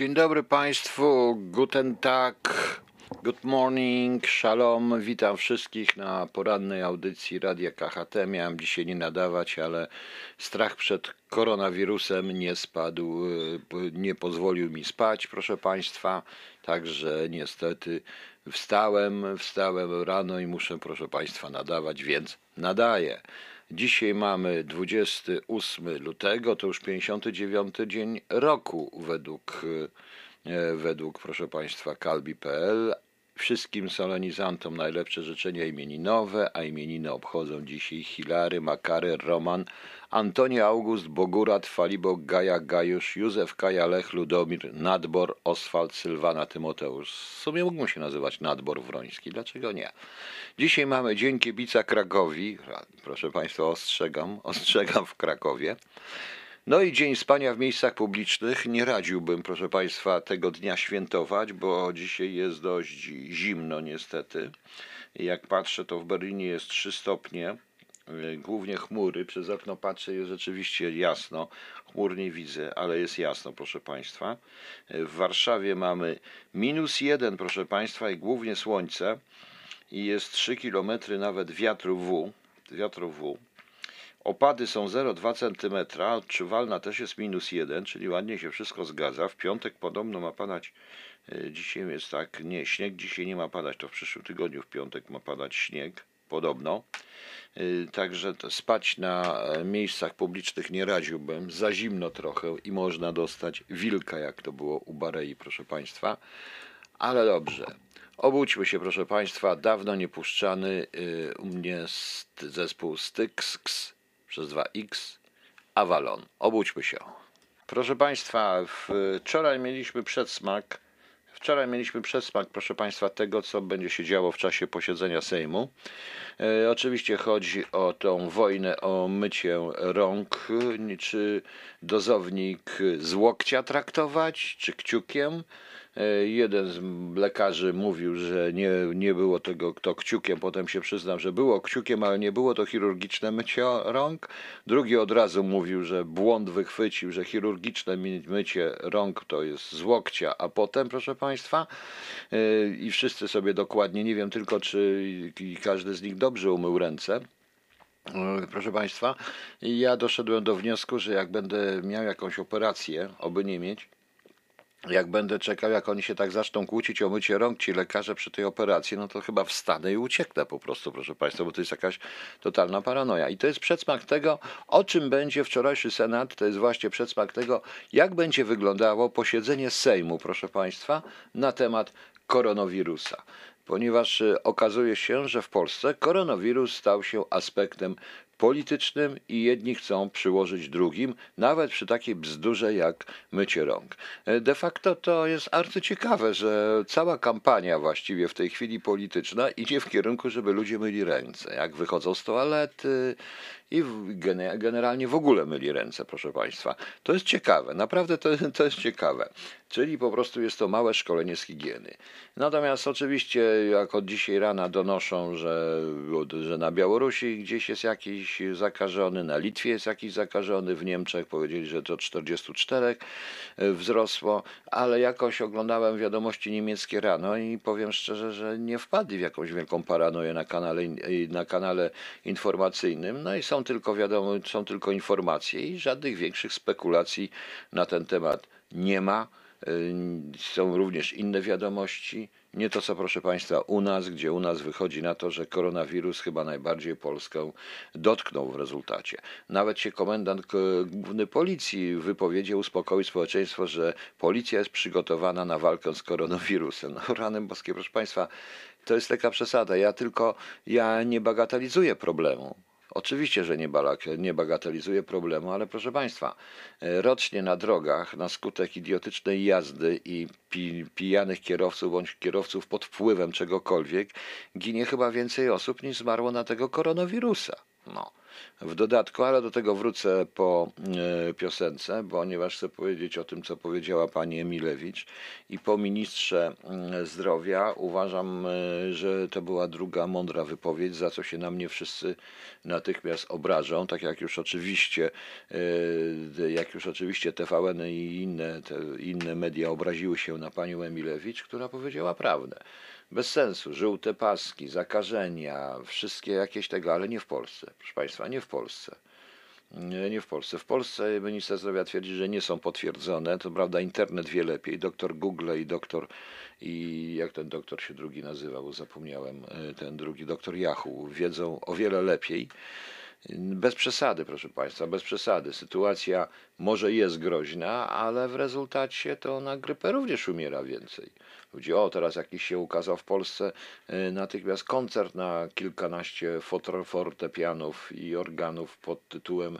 Dzień dobry Państwu, guten tag, good morning, shalom, witam wszystkich na porannej audycji Radia KHT. Miałem dzisiaj nie nadawać, ale strach przed koronawirusem nie spadł, y, nie pozwolił mi spać, proszę Państwa, także niestety wstałem, wstałem rano i muszę, proszę Państwa, nadawać, więc nadaję. Dzisiaj mamy 28 lutego, to już 59 dzień roku według, e, według proszę Państwa, kalbi.pl. Wszystkim solenizantom najlepsze życzenia imieninowe, a imieniny obchodzą dzisiaj Hilary, Makary, Roman, Antoni August, Bogurat, Falibok, Gaja, Gajusz, Józef, Kaja, Lech, Ludomir, Nadbor, Oswald, Sylwana, Tymoteusz. W sumie mógłbym się nazywać Nadbor Wroński, dlaczego nie? Dzisiaj mamy Dzień Kibica Krakowi, proszę Państwa, ostrzegam, ostrzegam w Krakowie. No i Dzień Spania w miejscach publicznych. Nie radziłbym, proszę Państwa, tego dnia świętować, bo dzisiaj jest dość zimno niestety. Jak patrzę, to w Berlinie jest 3 stopnie, głównie chmury. Przez okno patrzę, jest rzeczywiście jasno. Chmur nie widzę, ale jest jasno, proszę Państwa. W Warszawie mamy minus jeden, proszę Państwa, i głównie słońce. I jest 3 km nawet wiatru W. Wiatru w. Opady są 0,2 cm, odczuwalna też jest minus 1, czyli ładnie się wszystko zgadza. W piątek podobno ma padać, e, dzisiaj jest tak, nie, śnieg dzisiaj nie ma padać, to w przyszłym tygodniu w piątek ma padać śnieg, podobno. E, także spać na e, miejscach publicznych nie radziłbym, za zimno trochę i można dostać wilka, jak to było u Barei, proszę Państwa. Ale dobrze. Obudźmy się, proszę Państwa, dawno niepuszczany u mnie zespół Styx przez 2x Avalon. Obudźmy się. Proszę Państwa, wczoraj mieliśmy przedsmak. Wczoraj mieliśmy przedsmak, proszę Państwa, tego, co będzie się działo w czasie posiedzenia Sejmu. E, oczywiście chodzi o tą wojnę o mycie rąk, czy dozownik z łokcia traktować, czy kciukiem. E, jeden z lekarzy mówił, że nie, nie było tego kto kciukiem, potem się przyznał, że było kciukiem, ale nie było to chirurgiczne mycie rąk. Drugi od razu mówił, że błąd wychwycił, że chirurgiczne mycie rąk to jest z łokcia, a potem, proszę Państwa, e, i wszyscy sobie dokładnie, nie wiem tylko, czy każdy z nich dobrze umył ręce, e, Proszę Państwa, ja doszedłem do wniosku, że jak będę miał jakąś operację, oby nie mieć, jak będę czekał, jak oni się tak zaczną kłócić o mycie rąk, ci lekarze przy tej operacji, no to chyba wstanę i ucieknę po prostu, proszę Państwa, bo to jest jakaś totalna paranoja. I to jest przedsmak tego, o czym będzie wczorajszy Senat, to jest właśnie przedsmak tego, jak będzie wyglądało posiedzenie Sejmu, proszę Państwa, na temat koronawirusa ponieważ e, okazuje się, że w Polsce koronawirus stał się aspektem politycznym i jedni chcą przyłożyć drugim, nawet przy takiej bzdurze jak mycie rąk. E, de facto to jest arcyciekawe, że cała kampania właściwie w tej chwili polityczna idzie w kierunku, żeby ludzie myli ręce. Jak wychodzą z toalety, i generalnie w ogóle myli ręce, proszę Państwa. To jest ciekawe, naprawdę to, to jest ciekawe. Czyli po prostu jest to małe szkolenie z higieny. Natomiast oczywiście, jak od dzisiaj rana donoszą, że, że na Białorusi gdzieś jest jakiś zakażony, na Litwie jest jakiś zakażony, w Niemczech powiedzieli, że to 44 e, wzrosło, ale jakoś oglądałem wiadomości niemieckie rano i powiem szczerze, że nie wpadli w jakąś wielką paranoję na kanale, na kanale informacyjnym. No i są tylko wiadomo, są tylko informacje i żadnych większych spekulacji na ten temat nie ma. Y, są również inne wiadomości. Nie to, co proszę Państwa u nas, gdzie u nas wychodzi na to, że koronawirus chyba najbardziej Polskę dotknął w rezultacie. Nawet się komendant główny policji w wypowiedzi uspokoił społeczeństwo, że policja jest przygotowana na walkę z koronawirusem. No ranem boskie, proszę Państwa, to jest taka przesada. Ja tylko, ja nie bagatelizuję problemu Oczywiście, że nie, balak- nie bagatelizuję problemu, ale proszę Państwa, e, rocznie na drogach na skutek idiotycznej jazdy i pi- pijanych kierowców bądź kierowców pod wpływem czegokolwiek ginie chyba więcej osób niż zmarło na tego koronawirusa. No. W dodatku, ale do tego wrócę po e, piosence, ponieważ chcę powiedzieć o tym, co powiedziała pani Emilewicz. I po ministrze mm, zdrowia uważam, e, że to była druga mądra wypowiedź, za co się na mnie wszyscy natychmiast obrażą, tak jak już oczywiście, e, jak już oczywiście TVN i inne, inne media obraziły się na panią Emilewicz, która powiedziała prawdę. Bez sensu, żółte paski, zakażenia, wszystkie jakieś tego, ale nie w Polsce, proszę Państwa, nie w Polsce. Nie, nie w Polsce. W Polsce minister zdrowia twierdzi, że nie są potwierdzone. To prawda, internet wie lepiej. Doktor Google i doktor, i jak ten doktor się drugi nazywał, zapomniałem, e, ten drugi doktor Yahoo, wiedzą o wiele lepiej. Bez przesady, proszę Państwa, bez przesady. Sytuacja może jest groźna, ale w rezultacie to na grypę również umiera więcej. Ludzie, o teraz jakiś się ukazał w Polsce e, natychmiast koncert na kilkanaście fortepianów i organów pod tytułem,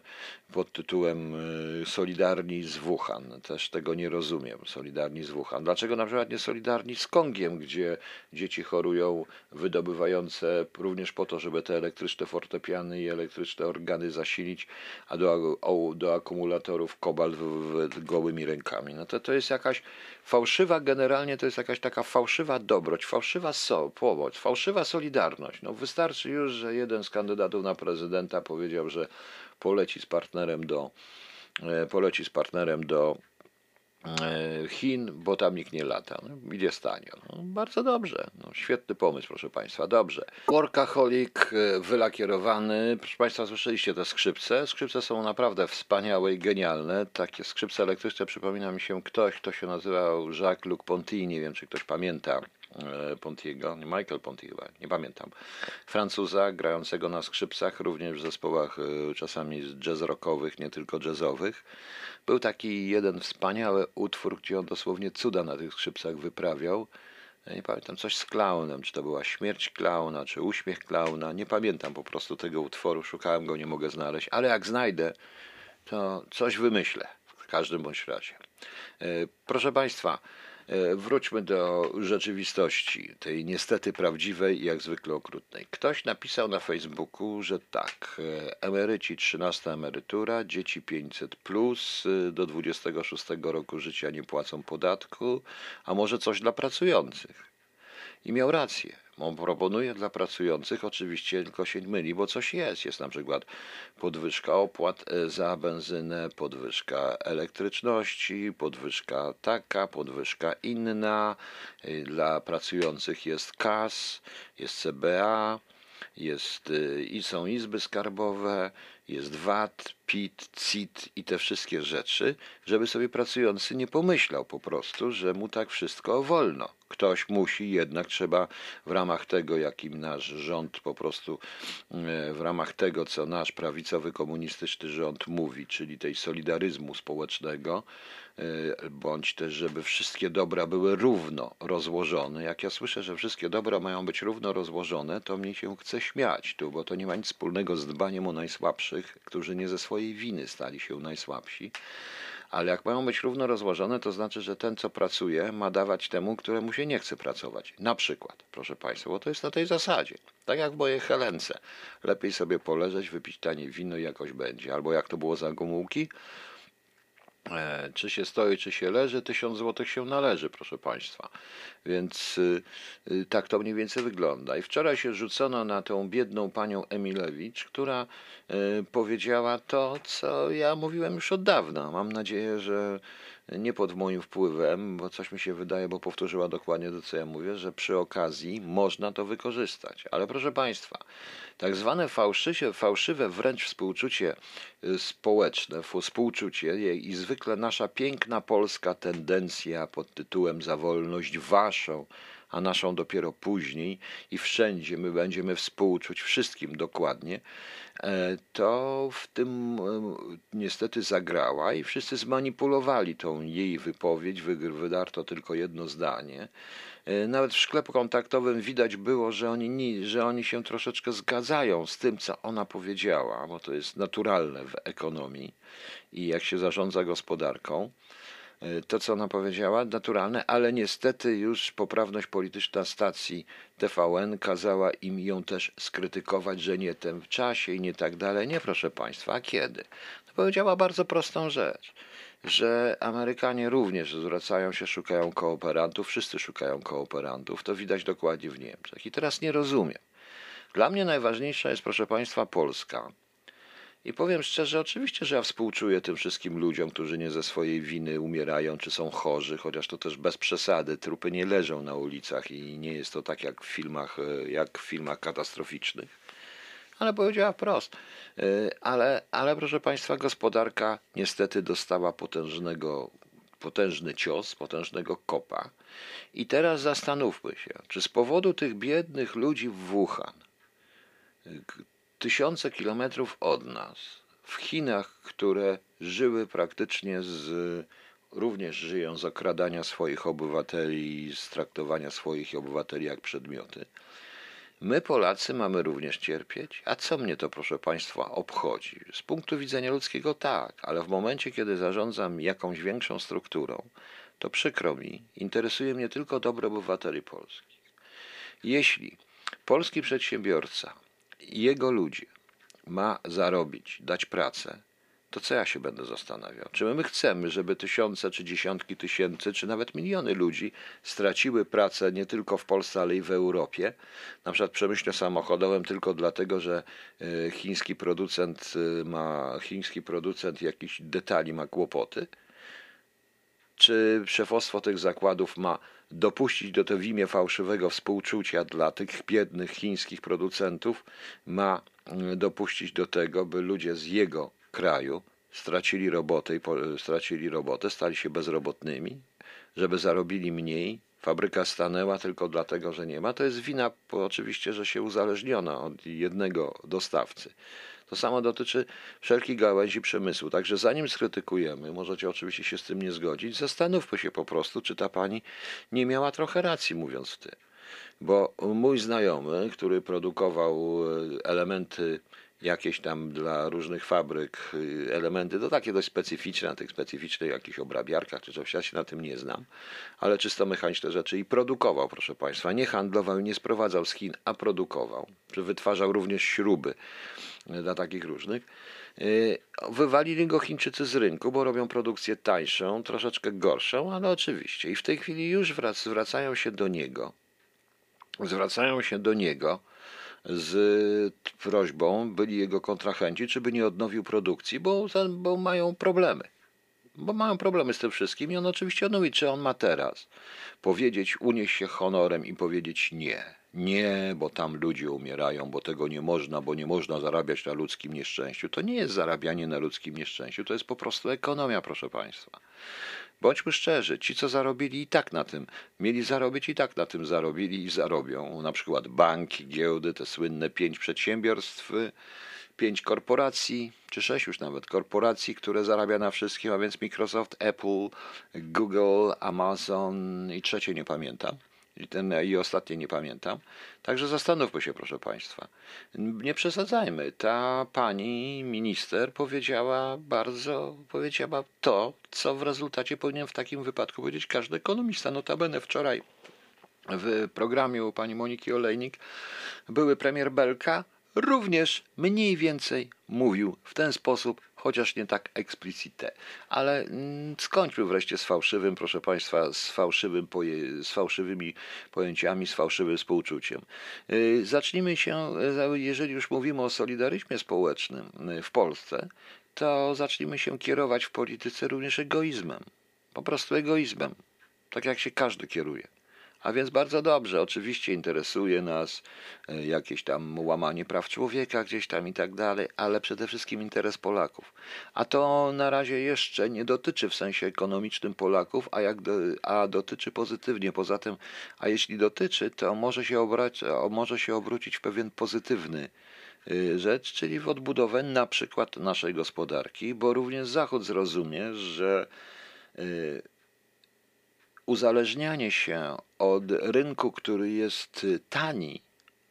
pod tytułem e, Solidarni z Wuhan. Też tego nie rozumiem, Solidarni z Wuhan. Dlaczego na przykład nie Solidarni z Kongiem, gdzie dzieci chorują wydobywające również po to, żeby te elektryczne fortepiany i elektryczne organy zasilić, a do, do akumulatorów kobalt w, w, gołymi rękami. No to to jest jakaś fałszywa, generalnie to jest jakaś taka fałszywa dobroć, fałszywa so, fałszywa solidarność. No wystarczy już, że jeden z kandydatów na prezydenta powiedział, że poleci z partnerem do e, poleci z partnerem do Chin, bo tam nikt nie lata. No, idzie tanio. No, bardzo dobrze. No, świetny pomysł, proszę Państwa. Dobrze. Workaholic e, wylakierowany. Proszę Państwa, słyszeliście te skrzypce? Skrzypce są naprawdę wspaniałe i genialne. Takie skrzypce elektryczne przypomina mi się ktoś, kto się nazywał Jacques-Luc Ponty. Nie wiem, czy ktoś pamięta e, Pontiego, nie Michael Ponty chyba, nie pamiętam. Francuza grającego na skrzypcach, również w zespołach e, czasami jazz rockowych, nie tylko jazzowych. Był taki jeden wspaniały utwór, gdzie on dosłownie cuda na tych skrzypcach wyprawiał. Ja nie pamiętam, coś z klaunem, czy to była śmierć klauna, czy uśmiech klauna. Nie pamiętam po prostu tego utworu, szukałem go, nie mogę znaleźć, ale jak znajdę, to coś wymyślę w każdym bądź razie. E, Proszę Państwa, e, wróćmy do rzeczywistości, tej niestety prawdziwej i jak zwykle okrutnej. Ktoś napisał na Facebooku, że tak, e, emeryci 13 emerytura, dzieci 500 plus, e, do 26 roku życia nie płacą podatku, a może coś dla pracujących. I miał rację. On proponuje dla pracujących, oczywiście tylko się myli, bo coś jest. Jest na przykład podwyżka opłat e, za benzynę, podwyżka elektryczności, podwyżka taka, podwyżka inna. E, Dla pracujących jest KAS, jest CBA, jest, y, i są izby skarbowe, jest VAT, PIT, CIT i te wszystkie rzeczy, żeby sobie pracujący nie pomyślał po prostu, że mu tak wszystko wolno. Ktoś musi, jednak trzeba w ramach tego, jakim nasz rząd po prostu, e, w ramach tego, co nasz prawicowy komunistyczny rząd mówi, czyli tej solidaryzmu społecznego, e, bądź też, żeby wszystkie dobra były równo rozłożone. Jak ja słyszę, że wszystkie dobra mają być równo rozłożone, to mnie się chce śmiać tu, bo to nie ma nic wspólnego z dbaniem o najsłabszych, którzy nie ze swojej winy stali się najsłabsi. Ale jak mają być równo rozłożone, to znaczy, że ten, co pracuje, ma dawać temu, któremu się nie chce pracować. Na przykład, proszę Państwa, bo to jest na tej zasadzie. Tak jak w mojej Helence. Lepiej sobie poleżeć, wypić tanie wino i jakoś będzie. Albo jak to było za Gomułki, czy się stoi, czy się leży, tysiąc złotych się należy, proszę Państwa. Więc y, y, tak to mniej więcej wygląda. I wczoraj się rzucono na tą biedną panią Emilewicz, która y, powiedziała to, co ja mówiłem już od dawna. Mam nadzieję, że nie pod moim wpływem, bo coś mi się wydaje, bo powtórzyła dokładnie to, co ja mówię, że przy okazji można to wykorzystać. Ale proszę Państwa, tak zwane fałszywe, fałszywe wręcz współczucie y, społeczne, współczucie i zwykle nasza piękna polska tendencja pod tytułem za wolność waszą, a naszą dopiero później i wszędzie my będziemy współczuć wszystkim dokładnie, e, to w tym e, niestety zagrała i wszyscy zmanipulowali tą jej wypowiedź, wydarto tylko jedno zdanie. E, nawet w sklepie kontaktowym widać było, że oni, że oni się troszeczkę zgadzają z tym, co ona powiedziała, bo to jest naturalne w ekonomii i jak się zarządza gospodarką. E, to, co ona powiedziała, naturalne, ale niestety już poprawność polityczna stacji TVN kazała im ją też skrytykować, że nie tym w czasie i nie tak dalej. Nie, proszę Państwa, a kiedy? No, powiedziała bardzo prostą rzecz że Amerykanie również zwracają się, szukają kooperantów, wszyscy szukają kooperantów, to widać dokładnie w Niemczech. I teraz nie rozumiem. Dla mnie najważniejsza jest, proszę Państwa, Polska. I powiem szczerze, oczywiście, że ja współczuję tym wszystkim ludziom, którzy nie ze swojej winy umierają czy są chorzy, chociaż to też bez przesady. Trupy nie leżą na ulicach i nie jest to tak jak w filmach, e, jak w filmach katastroficznych. Ale powiedziała wprost. E, ale, ale proszę Państwa, gospodarka niestety dostała potężnego, potężny cios, potężnego kopa. I teraz zastanówmy się, czy z powodu tych biednych ludzi w Wuhan, tysiące kilometrów od nas, w Chinach, które żyły praktycznie z, również żyją z okradania swoich obywateli i z traktowania swoich obywateli jak przedmioty. My, Polacy, mamy również cierpieć? A co mnie to, proszę Państwa, obchodzi? Z punktu widzenia ludzkiego tak, ale w momencie, kiedy zarządzam jakąś większą strukturą, to przykro mi, interesuje mnie tylko dobro obywateli polskich. Jeśli polski przedsiębiorca jego ludzie ma zarobić, dać pracę, to co ja się będę zastanawiał? Czy my chcemy, żeby tysiące, czy dziesiątki tysięcy, czy nawet miliony ludzi straciły pracę nie tylko w Polsce, ale i w Europie, na przykład w przemyśle samochodowym, tylko dlatego, że e, chiński producent e, ma, chiński producent jakichś detali ma kłopoty? Czy szefostwo tych zakładów ma dopuścić do tego w imię fałszywego współczucia dla tych biednych chińskich producentów, ma mm, dopuścić do tego, by ludzie z jego kraju stracili robotę stracili robotę, stali się bezrobotnymi, żeby zarobili mniej, fabryka stanęła tylko dlatego, że nie ma, to jest wina oczywiście, że się uzależniona od jednego dostawcy. To samo dotyczy wszelkich gałęzi przemysłu. Także zanim skrytykujemy, możecie oczywiście się z tym nie zgodzić, zastanówmy się po prostu, czy ta pani nie miała trochę racji, mówiąc w tym. Bo mój znajomy, który produkował e, elementy jakieś tam dla różnych fabryk y, elementy, to takie dość specyficzne, na tych specyficznych jakichś obrabiarkach czy coś, ja się na tym nie znam, ale czysto mechaniczne rzeczy i produkował, proszę Państwa, nie handlował i nie sprowadzał z Chin, a produkował, czy wytwarzał również śruby y, dla takich różnych. Y, wywalili go Chińczycy z rynku, bo robią produkcję tańszą, troszeczkę gorszą, ale oczywiście. I w tej chwili już zwracają się do niego. Zwracają się do niego z prośbą, byli jego kontrahenci, czy by nie odnowił produkcji, bo, bo mają problemy. Bo mają problemy z tym wszystkim i on oczywiście odnowi, czy on ma teraz powiedzieć, unieść się honorem i powiedzieć nie. Nie, bo tam ludzie umierają, bo tego nie można, bo nie można zarabiać na ludzkim nieszczęściu. To nie jest zarabianie na ludzkim nieszczęściu, to jest po prostu ekonomia, proszę Państwa. Bądźmy szczerzy, ci co zarobili i tak na tym, mieli zarobić i tak na tym zarobili i zarobią. Na przykład banki, giełdy, te słynne pięć przedsiębiorstw, pięć korporacji, czy sześć już nawet korporacji, które zarabia na wszystkim, a więc Microsoft, Apple, Google, Amazon i trzecie nie pamiętam i, ten, i ostatnie nie pamiętam. Także zastanówmy się, proszę Państwa. Nie przesadzajmy. Ta pani minister powiedziała bardzo, powiedziała to, co w rezultacie powinien w takim wypadku powiedzieć każdy ekonomista. Notabene wczoraj w programie u pani Moniki Olejnik były premier Belka, również mniej więcej mówił w ten sposób, chociaż nie tak explicite. Ale mm, skończmy wreszcie z fałszywym, proszę Państwa, z, fałszywym poje, z fałszywymi pojęciami, z fałszywym współczuciem. Y, zacznijmy się, y, jeżeli już mówimy o solidaryzmie społecznym y, w Polsce, to zacznijmy się kierować w polityce również egoizmem. Po prostu egoizmem. Tak jak się każdy kieruje A więc bardzo dobrze, oczywiście interesuje nas e, jakieś tam łamanie praw człowieka gdzieś tam i tak dalej, ale przede wszystkim interes Polaków. A to na razie jeszcze nie dotyczy w sensie ekonomicznym Polaków, a, jak do, a dotyczy pozytywnie. Poza tym, a jeśli dotyczy, to może się, obrać, może się obrócić w pewien pozytywny y, rzecz, czyli w odbudowę na przykład naszej gospodarki, bo również Zachód zrozumie, że y, uzależnianie się od rynku, który jest tani,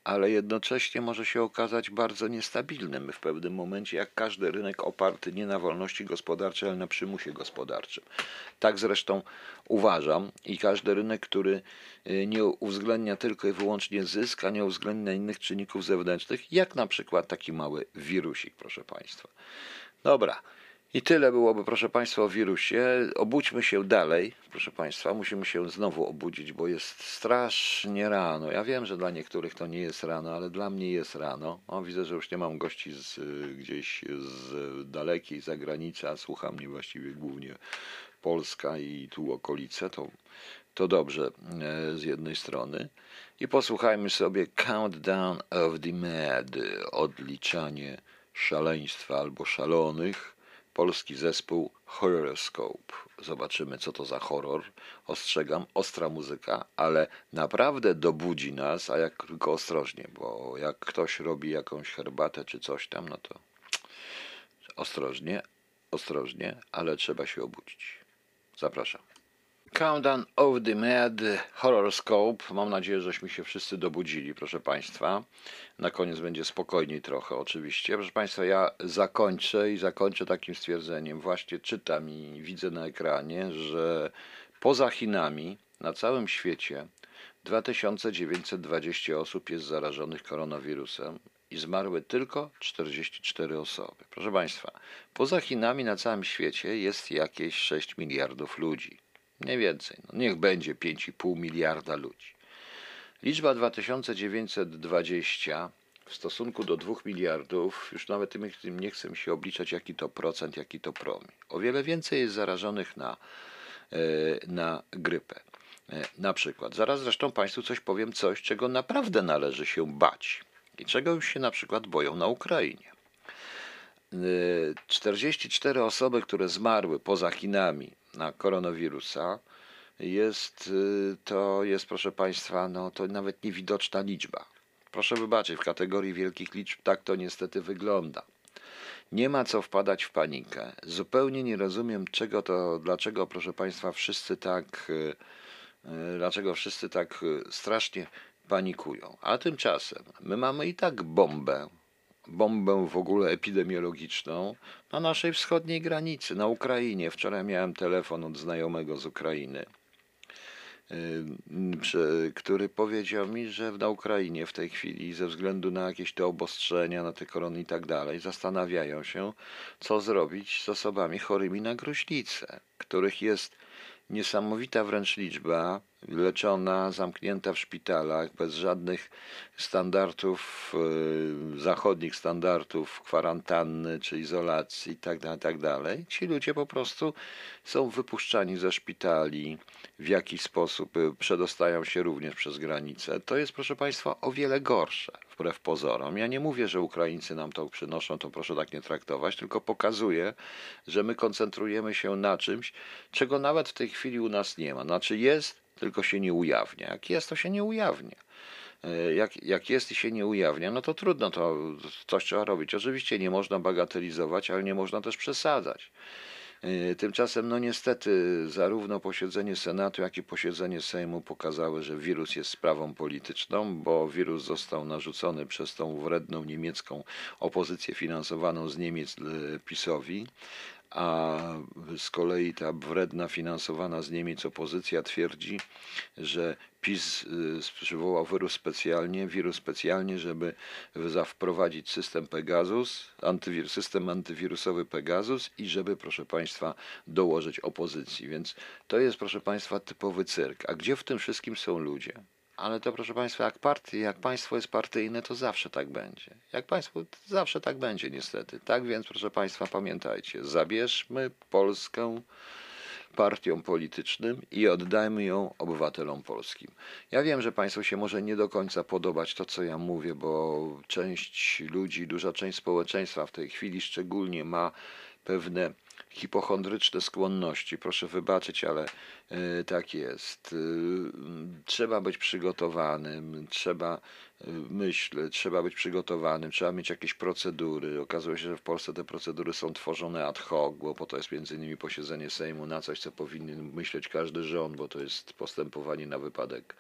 ale jednocześnie może się okazać bardzo niestabilnym w pewnym momencie, jak każdy rynek oparty nie na wolności gospodarczej, ale na przymusie gospodarczym. Tak zresztą uważam i każdy rynek, który y, nie uwzględnia tylko i wyłącznie zysk, a nie uwzględnia innych czynników zewnętrznych, jak na przykład taki mały wirusik, proszę Państwa. Dobra. I tyle byłoby, proszę Państwa, o wirusie. Obudźmy się dalej, proszę Państwa. Musimy się znowu obudzić, bo jest strasznie rano. Ja wiem, że dla niektórych to nie jest rano, ale dla mnie jest rano. O, widzę, że już nie mam gości z, y, gdzieś z dalekiej zagranicy, a słucha mnie właściwie głównie Polska i tu okolice. To, to dobrze e, z jednej strony. I posłuchajmy sobie Countdown of the Mad, odliczanie szaleństwa albo szalonych polski zespół Horrorscope. Zobaczymy, co to za horror. Ostrzegam, ostra muzyka, ale naprawdę dobudzi nas, a jak tylko ostrożnie, bo jak ktoś robi jakąś herbatę czy coś tam, no to ostrożnie, ostrożnie, ale trzeba się obudzić. Zapraszam. Countdown of the Mad Horoscope. Mam nadzieję, żeśmy się wszyscy dobudzili, proszę Państwa. Na koniec będzie spokojniej trochę, oczywiście. Proszę Państwa, ja zakończę i zakończę takim stwierdzeniem. Właśnie czytam i widzę na ekranie, że poza Chinami na całym świecie 2920 osób jest zarażonych koronawirusem i zmarły tylko 44 osoby. Proszę Państwa, poza Chinami na całym świecie jest jakieś 6 miliardów ludzi. Mniej więcej. No niech będzie 5,5 miliarda ludzi. Liczba 2920 w stosunku do 2 miliardów, już nawet tym nie chcę się obliczać, jaki to procent, jaki to promil. O wiele więcej jest zarażonych na, e, na grypę. E, na przykład. Zaraz zresztą Państwu coś powiem, coś, czego naprawdę należy się bać i czego już się na przykład boją na Ukrainie. 44 e, osoby, które zmarły poza Chinami na koronawirusa jest, y, to jest, proszę Państwa, no to nawet niewidoczna liczba. Proszę wybaczyć, w kategorii wielkich liczb tak to niestety wygląda. Nie ma co wpadać w panikę. Zupełnie nie rozumiem, czego to, dlaczego, proszę Państwa, wszyscy tak, y, y, dlaczego wszyscy tak strasznie panikują. A tymczasem my mamy i tak bombę bombę w ogóle epidemiologiczną na naszej wschodniej granicy, na Ukrainie. Wczoraj miałem telefon od znajomego z Ukrainy, który powiedział mi, że na Ukrainie w tej chwili, ze względu na jakieś te obostrzenia, na te korony i tak dalej, zastanawiają się, co zrobić z osobami chorymi na gruźlicę, których jest niesamowita wręcz liczba, leczona, zamknięta w szpitalach, bez żadnych standardów, e, zachodnich standardów kwarantanny czy izolacji itd., tak itd. Tak Ci ludzie po prostu są wypuszczani ze szpitali, w jakiś sposób e, przedostają się również przez granicę. To jest, proszę Państwa, o wiele gorsze, wbrew pozorom. Ja nie mówię, że Ukraińcy nam to przynoszą, to proszę tak nie traktować, tylko pokazuję, że my koncentrujemy się na czymś, czego nawet w tej chwili u nas nie ma. Znaczy jest, tylko się nie ujawnia. Jak jest, to się nie ujawnia. E, jak, jak jest i się nie ujawnia, no to trudno, to coś trzeba robić. Oczywiście nie można bagatelizować, ale nie można też przesadzać. E, tymczasem, no niestety, zarówno posiedzenie Senatu, jak i posiedzenie Sejmu pokazały, że wirus jest sprawą polityczną, bo wirus został narzucony przez tą wredną niemiecką opozycję finansowaną z Niemiec e, PiSowi, a z kolei ta wredna finansowana z Niemiec opozycja twierdzi, że PiS y, przywołał wirus specjalnie, wirus specjalnie, żeby wprowadzić system Pegasus, antywir, system antywirusowy Pegasus i żeby, proszę Państwa, dołożyć opozycji. Więc to jest, proszę Państwa, typowy cyrk. A gdzie w tym wszystkim są ludzie? Ale to proszę Państwa, jak partie, jak państwo jest partyjne, to zawsze tak będzie. Jak państwo, zawsze tak będzie niestety. Tak więc, proszę Państwa, pamiętajcie, zabierzmy Polskę partiom politycznym i oddajmy ją obywatelom polskim. Ja wiem, że Państwu się może nie do końca podobać to, co ja mówię, bo część ludzi, duża część społeczeństwa w tej chwili szczególnie ma pewne hipochondryczne skłonności. Proszę wybaczyć, ale y, tak jest. Y, trzeba być przygotowanym, trzeba y, myśleć, trzeba być przygotowanym, trzeba mieć jakieś procedury. Okazuje się, że w Polsce te procedury są tworzone ad hoc, bo po to jest między innymi posiedzenie Sejmu na coś, co powinien myśleć każdy rząd, bo to jest postępowanie na wypadek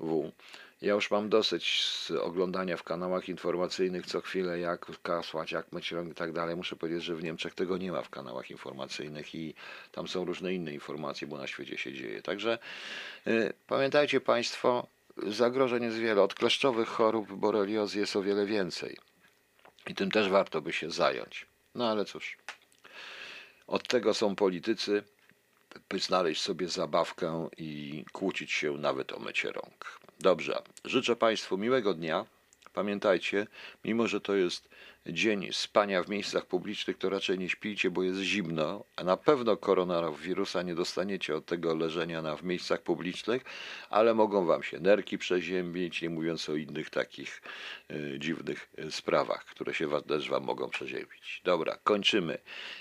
W. Ja już mam dosyć z oglądania w kanałach informacyjnych co chwilę, jak kasłać, jak myć rąk i tak dalej. Muszę powiedzieć, że w Niemczech tego nie ma w kanałach informacyjnych i tam są różne inne informacje, bo na świecie się dzieje. Także y, pamiętajcie Państwo, zagrożeń jest wiele. Od kleszczowych chorób boreliozy jest o wiele więcej. I tym też warto by się zająć. No ale cóż, od tego są politycy, by znaleźć sobie zabawkę i kłócić się nawet o mycie rąk. Dobrze, życzę Państwu miłego dnia. Pamiętajcie, mimo że to jest dzień spania w miejscach publicznych, to raczej nie śpijcie, bo jest zimno, a na pewno koronawirusa nie dostaniecie od tego leżenia na, w miejscach publicznych, ale mogą Wam się nerki przeziębić, nie mówiąc o innych takich y, dziwnych y, sprawach, które się wa- też Wam mogą przeziębić. Dobra, kończymy.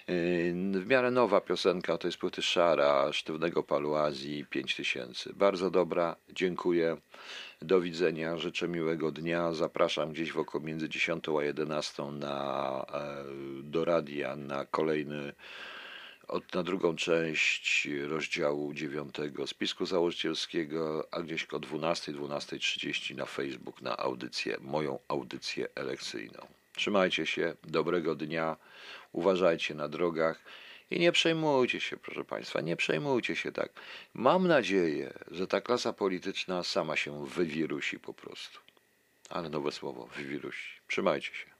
Y, w miarę nowa piosenka to jest płyty Szara, Sztywnego Palu Azji, 5000. Bardzo dobra, dziękuję. Do widzenia, życzę miłego dnia. Zapraszam gdzieś w około między 10 a 11 na, e, do radia na kolejny, od, na drugą część rozdziału 9 spisku założycielskiego, a gdzieś o 12, 12.30 na Facebook na audycję, moją audycję elekcyjną. Trzymajcie się, dobrego dnia, uważajcie na drogach. I nie przejmujcie się, proszę Państwa, nie przejmujcie się tak. Mam nadzieję, że ta klasa polityczna sama się wywirusi po prostu. Ale nowe słowo, wywirusi. Trzymajcie się.